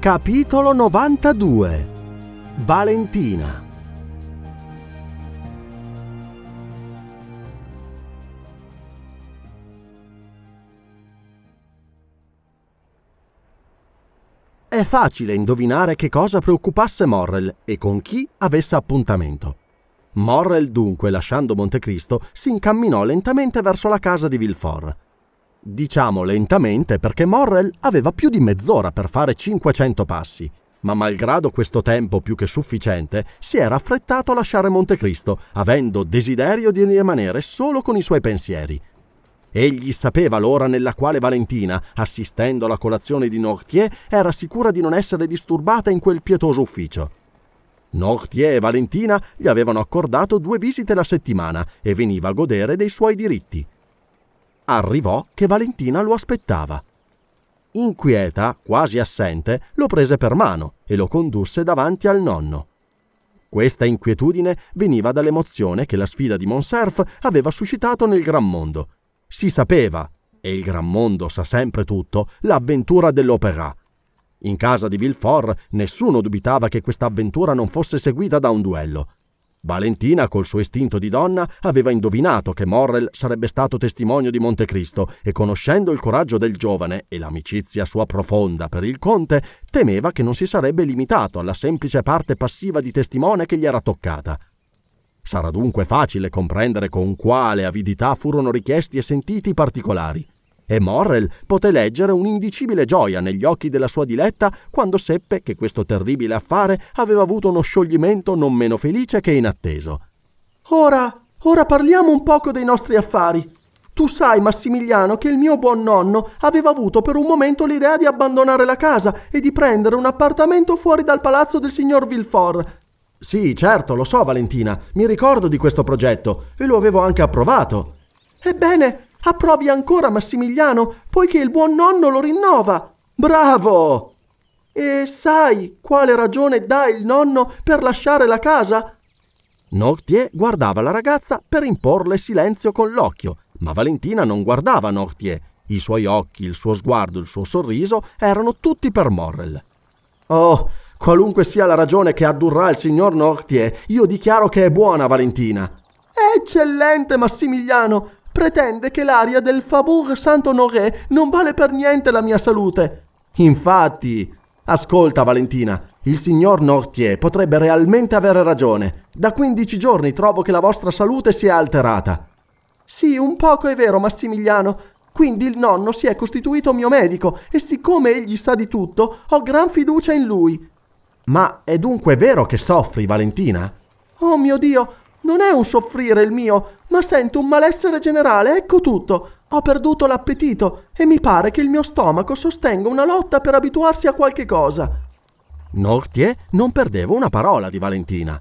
Capitolo 92 Valentina È facile indovinare che cosa preoccupasse Morrel e con chi avesse appuntamento. Morrel dunque, lasciando Montecristo, si incamminò lentamente verso la casa di Villefort. Diciamo lentamente perché Morrel aveva più di mezz'ora per fare 500 passi, ma malgrado questo tempo più che sufficiente, si era affrettato a lasciare Montecristo, avendo desiderio di rimanere solo con i suoi pensieri. Egli sapeva l'ora nella quale Valentina, assistendo alla colazione di Nortier, era sicura di non essere disturbata in quel pietoso ufficio. Nortier e Valentina gli avevano accordato due visite la settimana e veniva a godere dei suoi diritti. Arrivò che Valentina lo aspettava. Inquieta, quasi assente, lo prese per mano e lo condusse davanti al nonno. Questa inquietudine veniva dall'emozione che la sfida di Monserf aveva suscitato nel gran mondo. Si sapeva, e il gran mondo sa sempre tutto, l'avventura dell'opera. In casa di Villefort nessuno dubitava che questa avventura non fosse seguita da un duello. Valentina, col suo istinto di donna, aveva indovinato che Morrel sarebbe stato testimonio di Montecristo e, conoscendo il coraggio del giovane e l'amicizia sua profonda per il conte, temeva che non si sarebbe limitato alla semplice parte passiva di testimone che gli era toccata. Sarà dunque facile comprendere con quale avidità furono richiesti e sentiti i particolari e Morrel poté leggere un'indicibile gioia negli occhi della sua diletta quando seppe che questo terribile affare aveva avuto uno scioglimento non meno felice che inatteso. Ora, ora parliamo un poco dei nostri affari. Tu sai, Massimiliano, che il mio buon nonno aveva avuto per un momento l'idea di abbandonare la casa e di prendere un appartamento fuori dal palazzo del signor Villefort. Sì, certo, lo so, Valentina, mi ricordo di questo progetto e lo avevo anche approvato. Ebbene, Approvi ancora Massimiliano, poiché il buon nonno lo rinnova. Bravo! E sai quale ragione dà il nonno per lasciare la casa? Nortier guardava la ragazza per imporle silenzio con l'occhio, ma Valentina non guardava Nortier. I suoi occhi, il suo sguardo, il suo sorriso erano tutti per Morrel. Oh, qualunque sia la ragione che addurrà il signor Nortier, io dichiaro che è buona Valentina. Eccellente, Massimiliano! Pretende che l'aria del Faubourg Saint-Honoré non vale per niente la mia salute. Infatti, ascolta Valentina, il signor Nortier potrebbe realmente avere ragione. Da 15 giorni trovo che la vostra salute si è alterata. Sì, un poco è vero, Massimiliano. Quindi il nonno si è costituito mio medico e siccome egli sa di tutto, ho gran fiducia in lui. Ma è dunque vero che soffri, Valentina? Oh mio Dio, non è un soffrire il mio, ma sento un malessere generale, ecco tutto. Ho perduto l'appetito e mi pare che il mio stomaco sostenga una lotta per abituarsi a qualche cosa. Nortier non perdeva una parola di Valentina.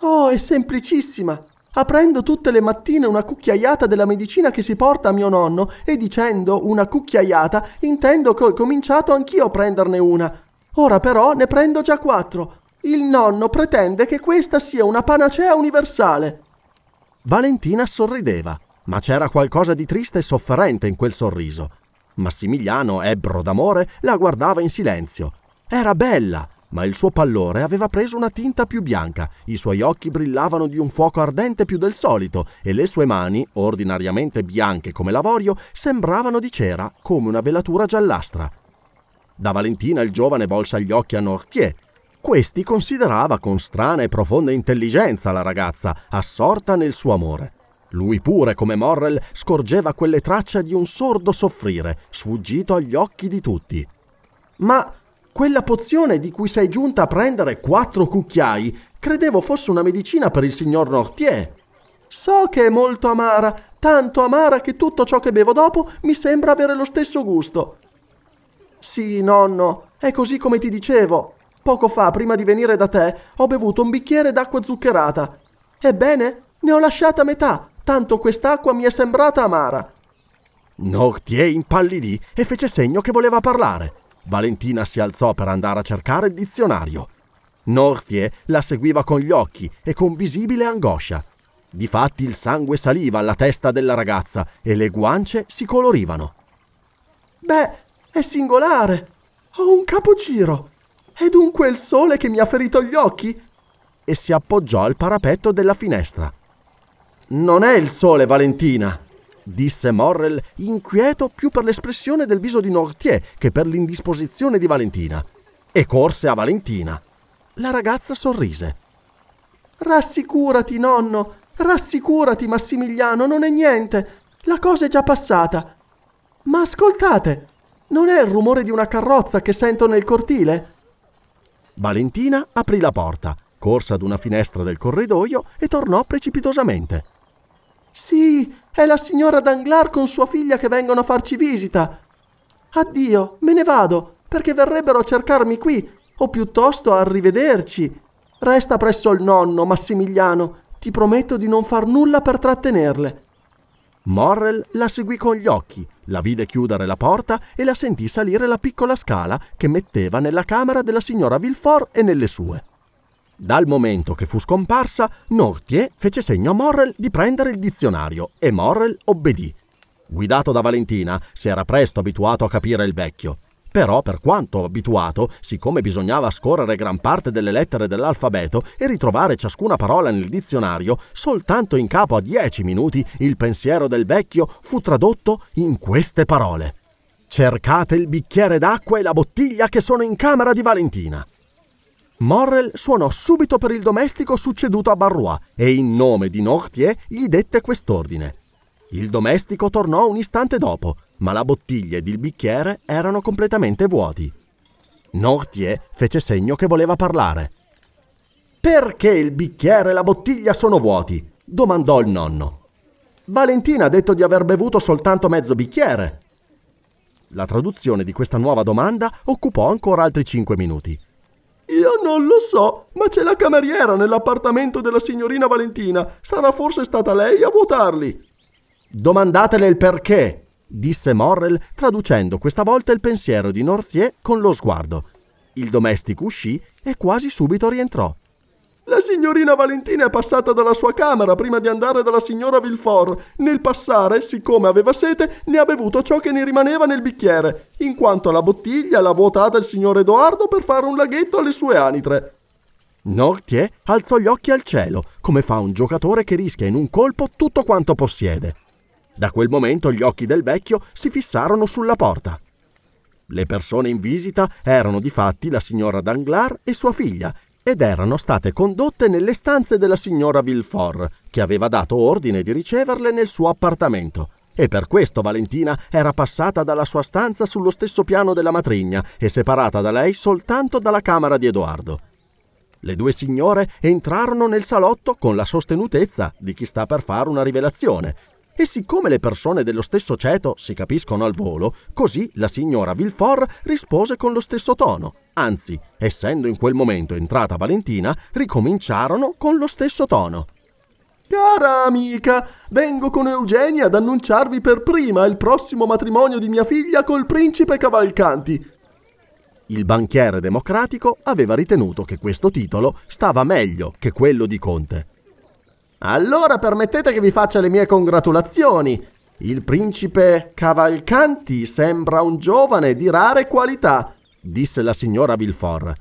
Oh, è semplicissima. Aprendo tutte le mattine una cucchiaiata della medicina che si porta a mio nonno e dicendo una cucchiaiata intendo che ho cominciato anch'io a prenderne una. Ora però ne prendo già quattro. Il nonno pretende che questa sia una panacea universale. Valentina sorrideva, ma c'era qualcosa di triste e sofferente in quel sorriso. Massimiliano, ebbro d'amore, la guardava in silenzio. Era bella, ma il suo pallore aveva preso una tinta più bianca, i suoi occhi brillavano di un fuoco ardente più del solito e le sue mani, ordinariamente bianche come l'avorio, sembravano di cera come una velatura giallastra. Da Valentina il giovane volse gli occhi a Nortier. Questi considerava con strana e profonda intelligenza la ragazza, assorta nel suo amore. Lui pure, come Morrel, scorgeva quelle tracce di un sordo soffrire, sfuggito agli occhi di tutti. Ma quella pozione di cui sei giunta a prendere quattro cucchiai, credevo fosse una medicina per il signor Nortier. So che è molto amara, tanto amara che tutto ciò che bevo dopo mi sembra avere lo stesso gusto. Sì, nonno, è così come ti dicevo. Poco fa, prima di venire da te, ho bevuto un bicchiere d'acqua zuccherata. Ebbene, ne ho lasciata metà, tanto quest'acqua mi è sembrata amara. Nortier impallidì e fece segno che voleva parlare. Valentina si alzò per andare a cercare il dizionario. Nortier la seguiva con gli occhi e con visibile angoscia. Difatti il sangue saliva alla testa della ragazza e le guance si colorivano. Beh, è singolare. Ho un capogiro. È dunque il sole che mi ha ferito gli occhi? E si appoggiò al parapetto della finestra. Non è il sole, Valentina, disse Morrel, inquieto più per l'espressione del viso di Nortier che per l'indisposizione di Valentina, e corse a Valentina. La ragazza sorrise. Rassicurati, nonno, rassicurati, Massimiliano, non è niente. La cosa è già passata. Ma ascoltate, non è il rumore di una carrozza che sento nel cortile? Valentina aprì la porta, corse ad una finestra del corridoio e tornò precipitosamente. Sì, è la signora Danglars con sua figlia che vengono a farci visita. Addio, me ne vado, perché verrebbero a cercarmi qui, o piuttosto a rivederci. Resta presso il nonno, Massimiliano. Ti prometto di non far nulla per trattenerle. Morrel la seguì con gli occhi, la vide chiudere la porta e la sentì salire la piccola scala che metteva nella camera della signora Villefort e nelle sue. Dal momento che fu scomparsa, Nortier fece segno a Morrel di prendere il dizionario e Morrel obbedì. Guidato da Valentina, si era presto abituato a capire il vecchio. Però, per quanto abituato, siccome bisognava scorrere gran parte delle lettere dell'alfabeto e ritrovare ciascuna parola nel dizionario, soltanto in capo a dieci minuti il pensiero del vecchio fu tradotto in queste parole. Cercate il bicchiere d'acqua e la bottiglia che sono in camera di Valentina. Morrel suonò subito per il domestico succeduto a Barrois e in nome di Nortier gli dette quest'ordine. Il domestico tornò un istante dopo, ma la bottiglia ed il bicchiere erano completamente vuoti. Nortier fece segno che voleva parlare. Perché il bicchiere e la bottiglia sono vuoti? domandò il nonno. Valentina ha detto di aver bevuto soltanto mezzo bicchiere. La traduzione di questa nuova domanda occupò ancora altri cinque minuti. Io non lo so, ma c'è la cameriera nell'appartamento della signorina Valentina. Sarà forse stata lei a vuotarli. Domandatele il perché, disse Morrel, traducendo questa volta il pensiero di Nortier con lo sguardo. Il domestico uscì e quasi subito rientrò. La signorina Valentina è passata dalla sua camera prima di andare dalla signora Villefort. Nel passare, siccome aveva sete, ne ha bevuto ciò che ne rimaneva nel bicchiere, in quanto la bottiglia l'ha vuotata il signor Edoardo per fare un laghetto alle sue anitre. Nortier alzò gli occhi al cielo, come fa un giocatore che rischia in un colpo tutto quanto possiede. Da quel momento gli occhi del vecchio si fissarono sulla porta. Le persone in visita erano di fatti la signora Danglars e sua figlia, ed erano state condotte nelle stanze della signora Villefort, che aveva dato ordine di riceverle nel suo appartamento. E per questo Valentina era passata dalla sua stanza sullo stesso piano della matrigna e separata da lei soltanto dalla camera di Edoardo. Le due signore entrarono nel salotto con la sostenutezza di chi sta per fare una rivelazione e siccome le persone dello stesso ceto si capiscono al volo, così la signora Villefort rispose con lo stesso tono. Anzi, essendo in quel momento entrata Valentina, ricominciarono con lo stesso tono. Cara amica, vengo con Eugenia ad annunciarvi per prima il prossimo matrimonio di mia figlia col principe Cavalcanti. Il banchiere democratico aveva ritenuto che questo titolo stava meglio che quello di conte. Allora permettete che vi faccia le mie congratulazioni. Il principe Cavalcanti sembra un giovane di rare qualità, disse la signora Villefort.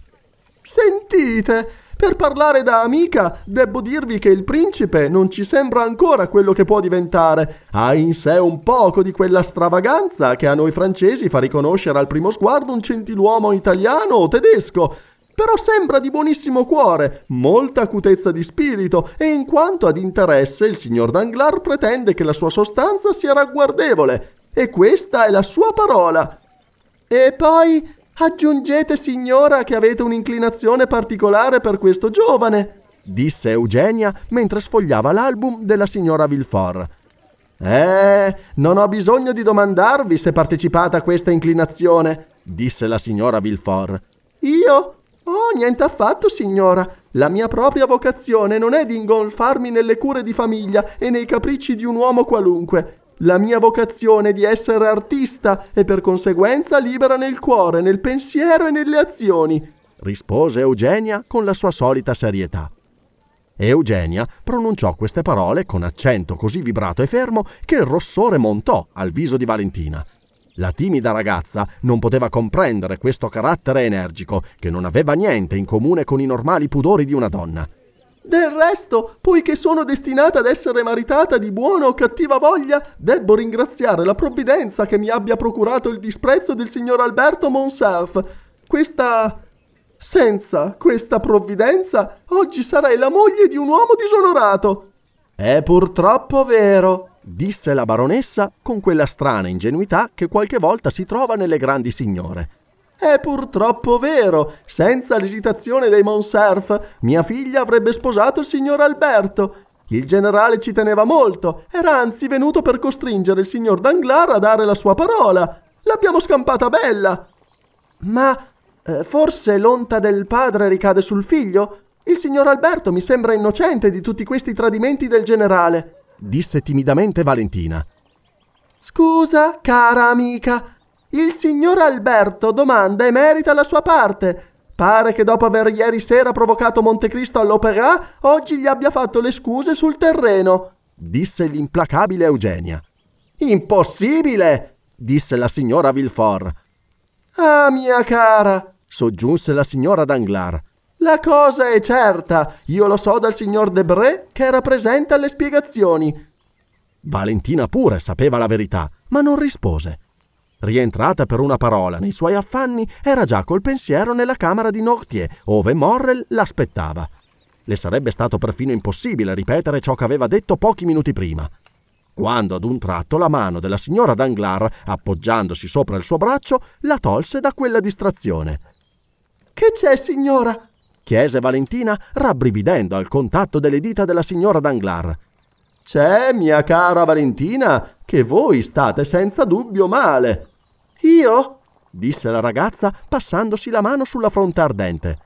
Sentite, per parlare da amica, debbo dirvi che il principe non ci sembra ancora quello che può diventare. Ha in sé un poco di quella stravaganza che a noi francesi fa riconoscere al primo sguardo un gentiluomo italiano o tedesco però sembra di buonissimo cuore, molta acutezza di spirito e in quanto ad interesse il signor Danglars pretende che la sua sostanza sia ragguardevole e questa è la sua parola. E poi aggiungete, signora, che avete un'inclinazione particolare per questo giovane, disse Eugenia mentre sfogliava l'album della signora Villefort. Eh, non ho bisogno di domandarvi se partecipate a questa inclinazione, disse la signora Villefort. Io Niente affatto, signora. La mia propria vocazione non è di ingolfarmi nelle cure di famiglia e nei capricci di un uomo qualunque. La mia vocazione è di essere artista e per conseguenza libera nel cuore, nel pensiero e nelle azioni, rispose Eugenia con la sua solita serietà. Eugenia pronunciò queste parole con accento così vibrato e fermo che il rossore montò al viso di Valentina. La timida ragazza non poteva comprendere questo carattere energico, che non aveva niente in comune con i normali pudori di una donna. Del resto, poiché sono destinata ad essere maritata di buona o cattiva voglia, debbo ringraziare la provvidenza che mi abbia procurato il disprezzo del signor Alberto Monserf. Questa... Senza questa provvidenza, oggi sarei la moglie di un uomo disonorato. È purtroppo vero, disse la baronessa con quella strana ingenuità che qualche volta si trova nelle grandi signore. È purtroppo vero. Senza l'esitazione dei Monserf, mia figlia avrebbe sposato il signor Alberto. Il generale ci teneva molto. Era anzi venuto per costringere il signor Danglars a dare la sua parola. L'abbiamo scampata bella. Ma eh, forse l'onta del padre ricade sul figlio? Il signor Alberto mi sembra innocente di tutti questi tradimenti del generale disse timidamente Valentina. Scusa, cara amica, il signor Alberto domanda e merita la sua parte. Pare che dopo aver ieri sera provocato Montecristo all'opera, oggi gli abbia fatto le scuse sul terreno, disse l'implacabile Eugenia. Impossibile, disse la signora Villefort. Ah, mia cara, soggiunse la signora Danglars. La cosa è certa, io lo so dal signor Debré che era presente alle spiegazioni. Valentina pure sapeva la verità, ma non rispose. Rientrata per una parola nei suoi affanni, era già col pensiero nella camera di Nortier, ove Morrel l'aspettava. Le sarebbe stato perfino impossibile ripetere ciò che aveva detto pochi minuti prima. Quando ad un tratto la mano della signora Danglars, appoggiandosi sopra il suo braccio, la tolse da quella distrazione. Che c'è, signora? Chiese Valentina, rabbrividendo al contatto delle dita della signora Danglars. C'è, mia cara Valentina, che voi state senza dubbio male. Io? disse la ragazza, passandosi la mano sulla fronte ardente.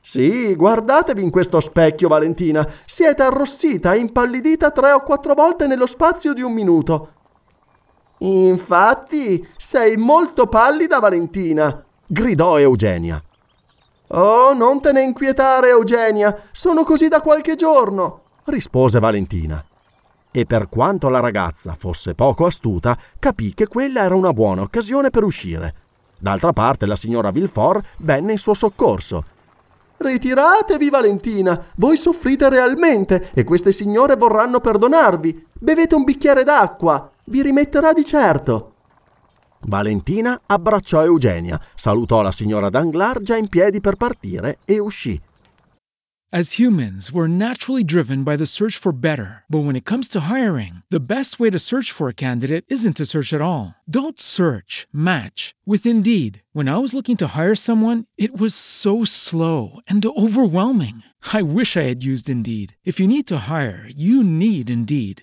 Sì, guardatevi in questo specchio, Valentina. Siete arrossita e impallidita tre o quattro volte nello spazio di un minuto. Infatti, sei molto pallida, Valentina, gridò Eugenia. Oh, non te ne inquietare, Eugenia, sono così da qualche giorno, rispose Valentina. E per quanto la ragazza fosse poco astuta, capì che quella era una buona occasione per uscire. D'altra parte la signora Villefort venne in suo soccorso. Ritiratevi, Valentina, voi soffrite realmente e queste signore vorranno perdonarvi. Bevete un bicchiere d'acqua, vi rimetterà di certo. Valentina abbracciò Eugenia, salutò la signora Danglars già in piedi per partire e uscì. As humans, we're naturally driven by the search for better. But when it comes to hiring, the best way to search for a candidate isn't to search at all. Don't search, match with Indeed. When I was looking to hire someone, it was so slow and overwhelming. I wish I had used Indeed. If you need to hire, you need Indeed.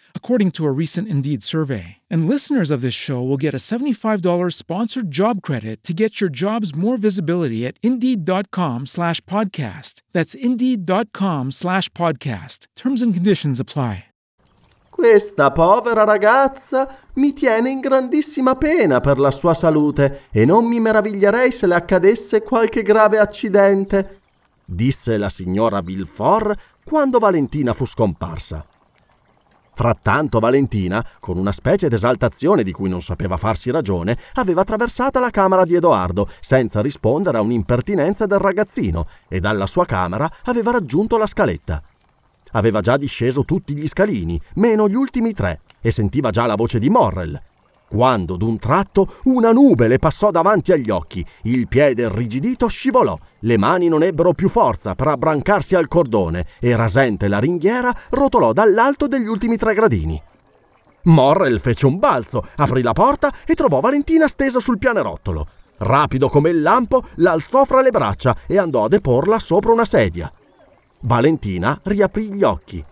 according to a recent Indeed survey. And listeners of this show will get a $75 sponsored job credit to get your jobs more visibility at Indeed.com slash podcast. That's Indeed.com slash podcast. Terms and conditions apply. Questa povera ragazza mi tiene in grandissima pena per la sua salute e non mi meraviglierei se le accadesse qualche grave accidente, disse la signora Villefort quando Valentina fu scomparsa. Frattanto Valentina, con una specie d'esaltazione di cui non sapeva farsi ragione, aveva attraversata la camera di Edoardo senza rispondere a un'impertinenza del ragazzino e dalla sua camera aveva raggiunto la scaletta. Aveva già disceso tutti gli scalini, meno gli ultimi tre, e sentiva già la voce di Morrel. Quando d'un tratto una nube le passò davanti agli occhi, il piede irrigidito scivolò, le mani non ebbero più forza per abbrancarsi al cordone e rasente la ringhiera rotolò dall'alto degli ultimi tre gradini. Morrel fece un balzo, aprì la porta e trovò Valentina stesa sul pianerottolo. Rapido come il lampo, l'alzò fra le braccia e andò a deporla sopra una sedia. Valentina riaprì gli occhi.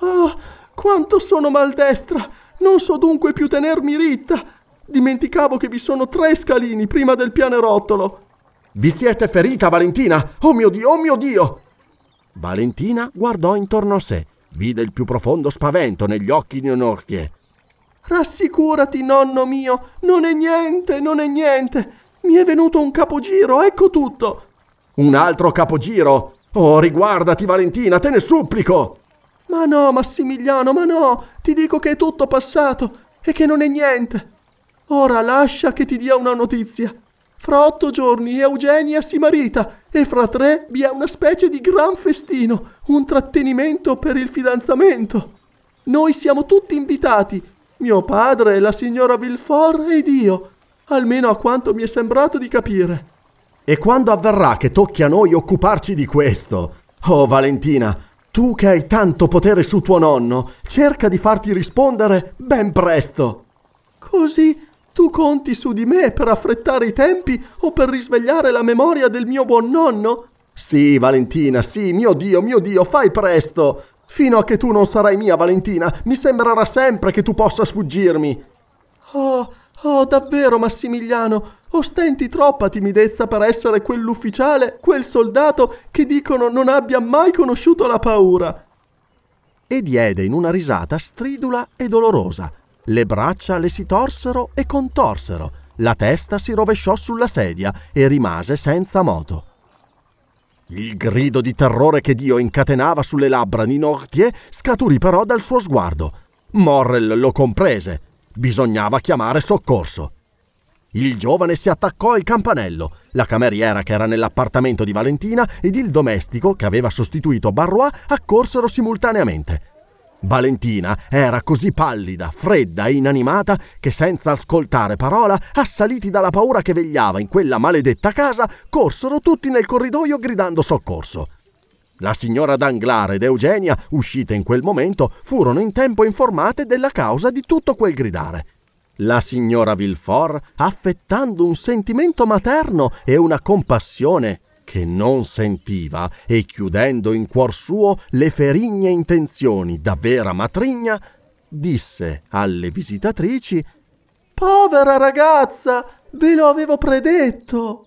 Ah, quanto sono maldestra! Non so dunque più tenermi ritta. Dimenticavo che vi sono tre scalini prima del pianerottolo. Vi siete ferita, Valentina? Oh mio Dio, oh mio Dio! Valentina guardò intorno a sé, vide il più profondo spavento negli occhi di Onorchie. Rassicurati, nonno mio, non è niente, non è niente. Mi è venuto un capogiro, ecco tutto. Un altro capogiro? Oh, riguardati, Valentina, te ne supplico! Ma no, Massimiliano, ma no, ti dico che è tutto passato e che non è niente. Ora lascia che ti dia una notizia. Fra otto giorni Eugenia si marita e fra tre vi è una specie di gran festino, un trattenimento per il fidanzamento. Noi siamo tutti invitati, mio padre, la signora Villefort ed io, almeno a quanto mi è sembrato di capire. E quando avverrà che tocchi a noi occuparci di questo? Oh, Valentina, tu che hai tanto potere su tuo nonno, cerca di farti rispondere ben presto. Così tu conti su di me per affrettare i tempi o per risvegliare la memoria del mio buon nonno? Sì, Valentina, sì, mio Dio, mio Dio, fai presto. Fino a che tu non sarai mia, Valentina, mi sembrerà sempre che tu possa sfuggirmi. Oh, Oh, davvero, Massimiliano, ostenti troppa timidezza per essere quell'ufficiale, quel soldato che dicono non abbia mai conosciuto la paura. E diede in una risata stridula e dolorosa. Le braccia le si torsero e contorsero, la testa si rovesciò sulla sedia e rimase senza moto. Il grido di terrore che Dio incatenava sulle labbra di Nortier scaturì però dal suo sguardo. Morrel lo comprese Bisognava chiamare soccorso. Il giovane si attaccò al campanello, la cameriera che era nell'appartamento di Valentina ed il domestico che aveva sostituito Barrois accorsero simultaneamente. Valentina era così pallida, fredda e inanimata che senza ascoltare parola, assaliti dalla paura che vegliava in quella maledetta casa, corsero tutti nel corridoio gridando soccorso. La signora Danglars ed Eugenia, uscite in quel momento, furono in tempo informate della causa di tutto quel gridare. La signora Villefort, affettando un sentimento materno e una compassione che non sentiva e chiudendo in cuor suo le ferigne intenzioni da vera matrigna, disse alle visitatrici Povera ragazza, ve lo avevo predetto.